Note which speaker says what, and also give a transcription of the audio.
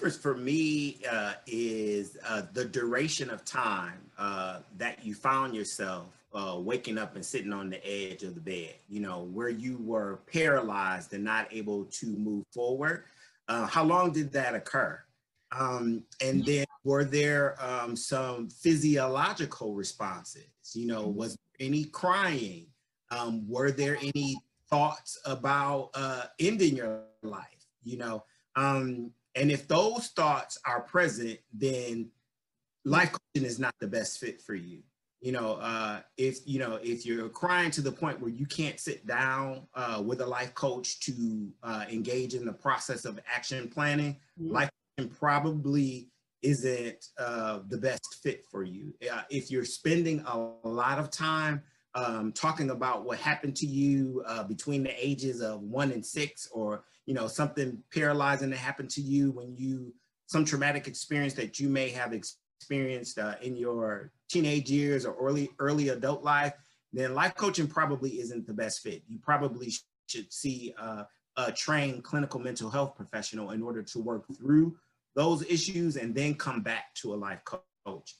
Speaker 1: difference for me uh, is uh, the duration of time uh, that you found yourself uh, waking up and sitting on the edge of the bed, you know, where you were paralyzed and not able to move forward. Uh, how long did that occur? Um, and then were there um, some physiological responses? You know, was there any crying? Um, were there any thoughts about uh, ending your life? You know, um, and if those thoughts are present, then life coaching is not the best fit for you. You know, uh, if you know if you're crying to the point where you can't sit down uh, with a life coach to uh, engage in the process of action planning, mm-hmm. life probably isn't uh, the best fit for you. Uh, if you're spending a lot of time um, talking about what happened to you uh, between the ages of one and six, or you know something paralyzing that happened to you when you some traumatic experience that you may have experienced uh, in your teenage years or early early adult life, then life coaching probably isn't the best fit. You probably should see uh, a trained clinical mental health professional in order to work through those issues and then come back to a life coach.